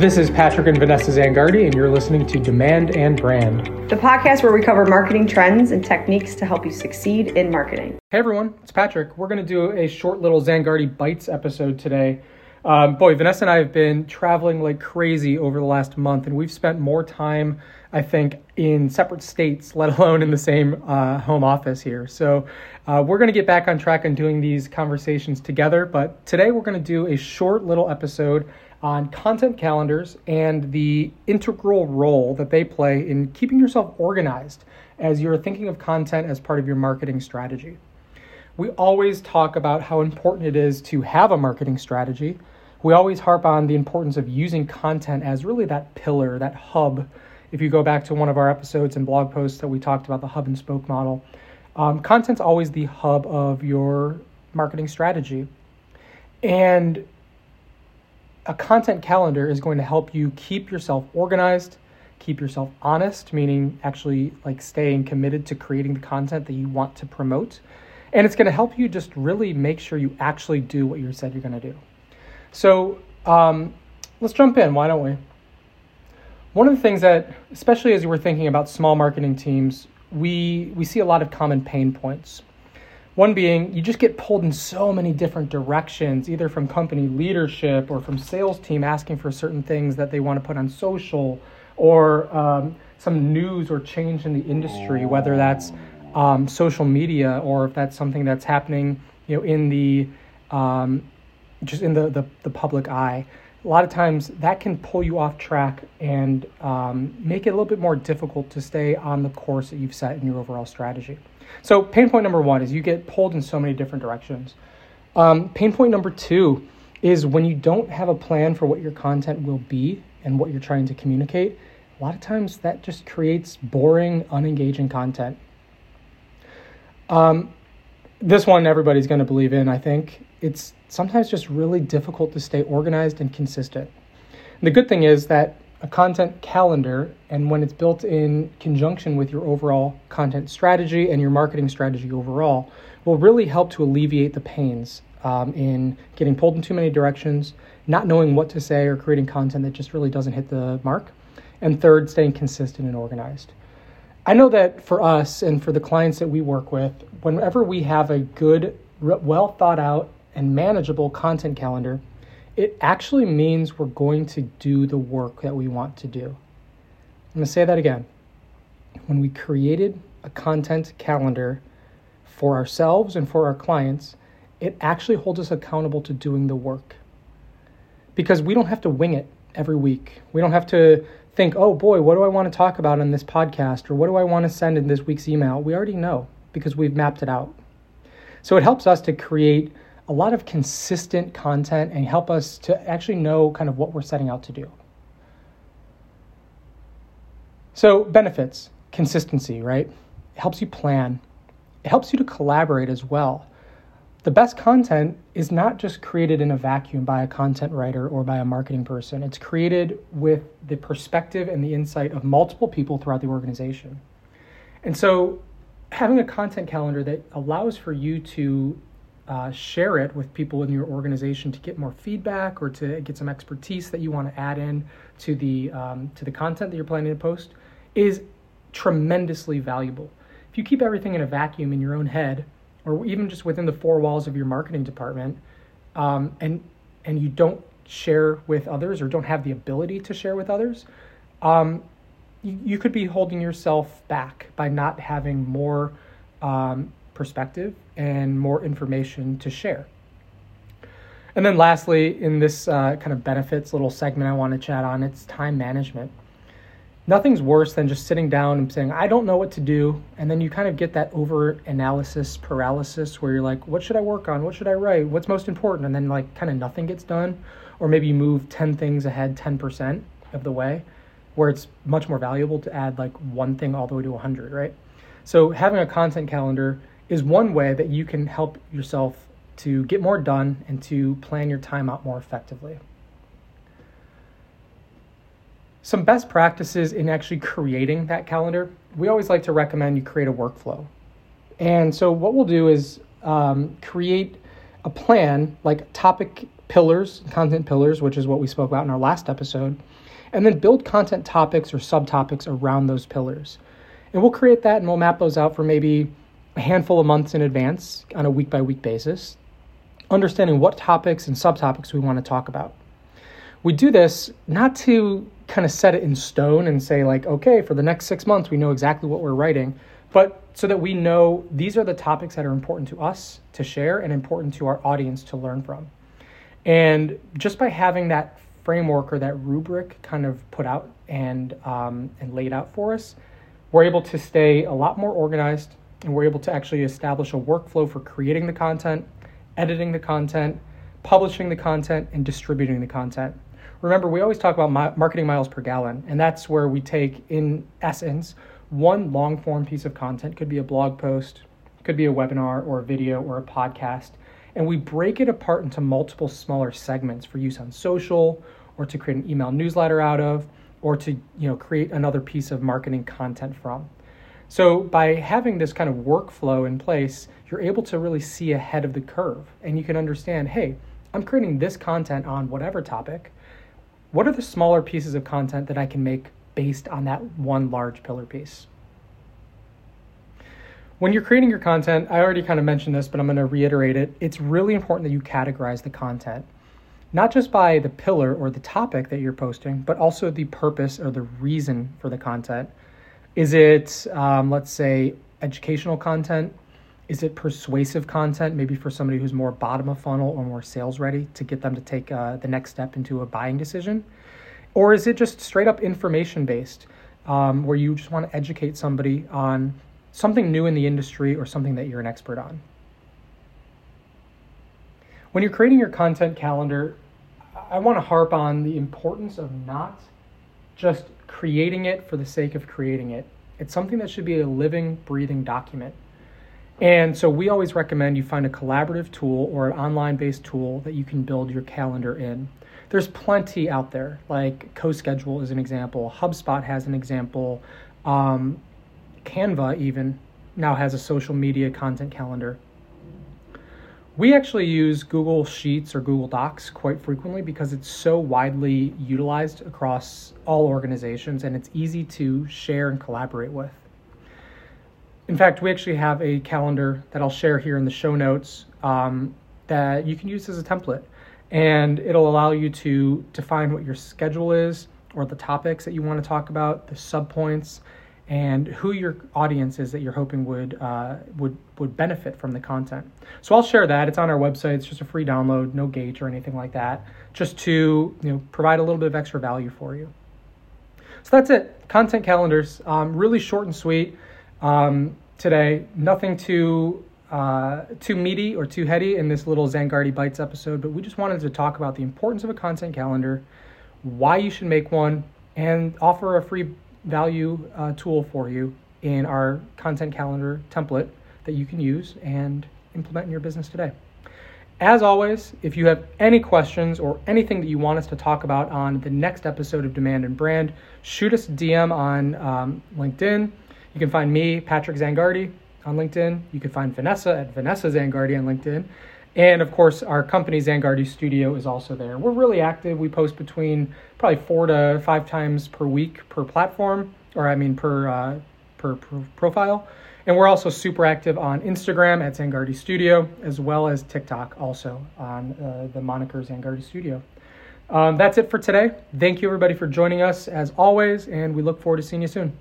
This is Patrick and Vanessa Zangardi, and you're listening to Demand and Brand. The podcast where we cover marketing trends and techniques to help you succeed in marketing. Hey everyone, it's Patrick. We're going to do a short little Zangardi Bites episode today. Um, boy, Vanessa and I have been traveling like crazy over the last month, and we've spent more time, I think, in separate states, let alone in the same uh, home office here. So uh, we're going to get back on track on doing these conversations together. But today we're going to do a short little episode on content calendars and the integral role that they play in keeping yourself organized as you're thinking of content as part of your marketing strategy. We always talk about how important it is to have a marketing strategy. We always harp on the importance of using content as really that pillar, that hub. If you go back to one of our episodes and blog posts that we talked about the hub and spoke model, um, content's always the hub of your marketing strategy. And a content calendar is going to help you keep yourself organized, keep yourself honest, meaning actually like staying committed to creating the content that you want to promote. And it's going to help you just really make sure you actually do what you said you're going to do. So um, let's jump in. Why don't we? One of the things that, especially as you were thinking about small marketing teams, we we see a lot of common pain points. One being you just get pulled in so many different directions, either from company leadership or from sales team asking for certain things that they want to put on social, or um, some news or change in the industry, whether that's um, social media or if that's something that's happening, you know, in the um, just in the, the, the public eye. A lot of times that can pull you off track and um, make it a little bit more difficult to stay on the course that you've set in your overall strategy. So, pain point number one is you get pulled in so many different directions. Um, pain point number two is when you don't have a plan for what your content will be and what you're trying to communicate, a lot of times that just creates boring, unengaging content. Um, this one everybody's going to believe in, I think. It's sometimes just really difficult to stay organized and consistent. And the good thing is that a content calendar, and when it's built in conjunction with your overall content strategy and your marketing strategy overall, will really help to alleviate the pains um, in getting pulled in too many directions, not knowing what to say, or creating content that just really doesn't hit the mark. And third, staying consistent and organized. I know that for us and for the clients that we work with, whenever we have a good, well thought out, and manageable content calendar, it actually means we're going to do the work that we want to do. I'm going to say that again. When we created a content calendar for ourselves and for our clients, it actually holds us accountable to doing the work. Because we don't have to wing it every week. We don't have to think, oh boy, what do I want to talk about in this podcast? Or what do I want to send in this week's email? We already know because we've mapped it out. So it helps us to create a lot of consistent content and help us to actually know kind of what we're setting out to do. So, benefits, consistency, right? It helps you plan, it helps you to collaborate as well. The best content is not just created in a vacuum by a content writer or by a marketing person. It's created with the perspective and the insight of multiple people throughout the organization. And so, having a content calendar that allows for you to uh, share it with people in your organization to get more feedback or to get some expertise that you want to add in to the um, to the content that you're planning to post is tremendously valuable. If you keep everything in a vacuum in your own head, or even just within the four walls of your marketing department, um, and and you don't share with others or don't have the ability to share with others, um, you, you, could be holding yourself back by not having more um, perspective and more information to share. And then, lastly, in this uh, kind of benefits little segment I want to chat on, it's time management. Nothing's worse than just sitting down and saying, I don't know what to do. And then you kind of get that over analysis paralysis where you're like, what should I work on? What should I write? What's most important? And then, like, kind of nothing gets done. Or maybe you move 10 things ahead 10% of the way, where it's much more valuable to add like one thing all the way to 100, right? So, having a content calendar is one way that you can help yourself to get more done and to plan your time out more effectively. Some best practices in actually creating that calendar, we always like to recommend you create a workflow. And so, what we'll do is um, create a plan, like topic pillars, content pillars, which is what we spoke about in our last episode, and then build content topics or subtopics around those pillars. And we'll create that and we'll map those out for maybe a handful of months in advance on a week by week basis, understanding what topics and subtopics we want to talk about. We do this not to kind of set it in stone and say, like, okay, for the next six months, we know exactly what we're writing, but so that we know these are the topics that are important to us to share and important to our audience to learn from. And just by having that framework or that rubric kind of put out and um, and laid out for us, we're able to stay a lot more organized, and we're able to actually establish a workflow for creating the content, editing the content, publishing the content, and distributing the content. Remember, we always talk about marketing miles per gallon, and that's where we take, in essence, one long form piece of content, could be a blog post, could be a webinar or a video or a podcast, and we break it apart into multiple smaller segments for use on social or to create an email newsletter out of or to you know create another piece of marketing content from. So by having this kind of workflow in place, you're able to really see ahead of the curve and you can understand, hey, I'm creating this content on whatever topic. What are the smaller pieces of content that I can make based on that one large pillar piece? When you're creating your content, I already kind of mentioned this, but I'm going to reiterate it. It's really important that you categorize the content not just by the pillar or the topic that you're posting, but also the purpose or the reason for the content. Is it, um, let's say, educational content? Is it persuasive content, maybe for somebody who's more bottom of funnel or more sales ready to get them to take uh, the next step into a buying decision? Or is it just straight up information based, um, where you just want to educate somebody on something new in the industry or something that you're an expert on? When you're creating your content calendar, I want to harp on the importance of not just creating it for the sake of creating it. It's something that should be a living, breathing document. And so we always recommend you find a collaborative tool or an online based tool that you can build your calendar in. There's plenty out there, like CoSchedule is an example, HubSpot has an example, um, Canva even now has a social media content calendar. We actually use Google Sheets or Google Docs quite frequently because it's so widely utilized across all organizations and it's easy to share and collaborate with. In fact, we actually have a calendar that I'll share here in the show notes um, that you can use as a template. And it'll allow you to define what your schedule is or the topics that you want to talk about, the subpoints, and who your audience is that you're hoping would uh, would would benefit from the content. So I'll share that. It's on our website. It's just a free download, no gauge or anything like that, just to you know provide a little bit of extra value for you. So that's it. Content calendars, um, really short and sweet um, today. Nothing too uh, too meaty or too heady in this little Zangardi Bites episode, but we just wanted to talk about the importance of a content calendar, why you should make one, and offer a free value uh, tool for you in our content calendar template that you can use and implement in your business today. As always, if you have any questions or anything that you want us to talk about on the next episode of Demand and Brand, shoot us a DM on um, LinkedIn. You can find me, Patrick Zangardi, on LinkedIn. You can find Vanessa at Vanessa Zangardi on LinkedIn. And of course, our company Zangardi Studio is also there. We're really active. We post between probably four to five times per week per platform, or I mean per uh, per, profile. And we're also super active on Instagram at Zangardi Studio, as well as TikTok, also on uh, the moniker Zangardi Studio. Um, that's it for today. Thank you, everybody, for joining us as always, and we look forward to seeing you soon.